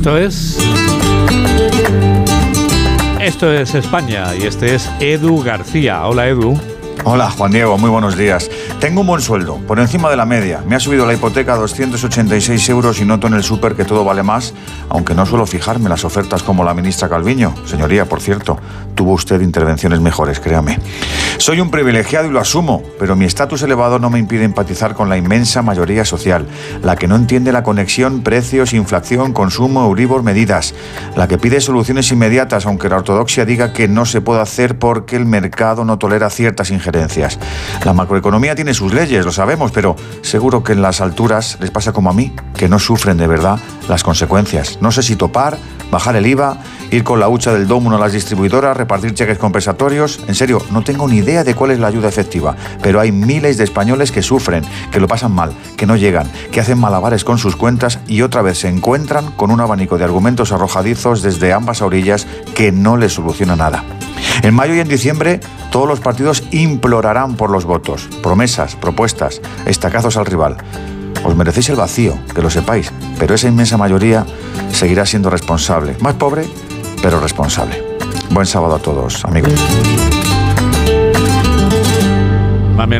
Esto es. Esto es España y este es Edu García. Hola Edu. Hola Juan Diego, muy buenos días. Tengo un buen sueldo, por encima de la media. Me ha subido la hipoteca a 286 euros y noto en el súper que todo vale más, aunque no suelo fijarme las ofertas como la ministra Calviño. Señoría, por cierto, tuvo usted intervenciones mejores, créame. Soy un privilegiado y lo asumo, pero mi estatus elevado no me impide empatizar con la inmensa mayoría social, la que no entiende la conexión precios, inflación, consumo, Euribor, medidas, la que pide soluciones inmediatas, aunque la ortodoxia diga que no se puede hacer porque el mercado no tolera ciertas la macroeconomía tiene sus leyes, lo sabemos, pero seguro que en las alturas les pasa como a mí, que no sufren de verdad las consecuencias. No sé si topar, bajar el IVA, ir con la hucha del domo a las distribuidoras, repartir cheques compensatorios. En serio, no tengo ni idea de cuál es la ayuda efectiva, pero hay miles de españoles que sufren, que lo pasan mal, que no llegan, que hacen malabares con sus cuentas y otra vez se encuentran con un abanico de argumentos arrojadizos desde ambas orillas que no les soluciona nada. En mayo y en diciembre todos los partidos implorarán por los votos, promesas, propuestas, estacazos al rival. Os merecéis el vacío, que lo sepáis, pero esa inmensa mayoría seguirá siendo responsable. Más pobre, pero responsable. Buen sábado a todos, amigos.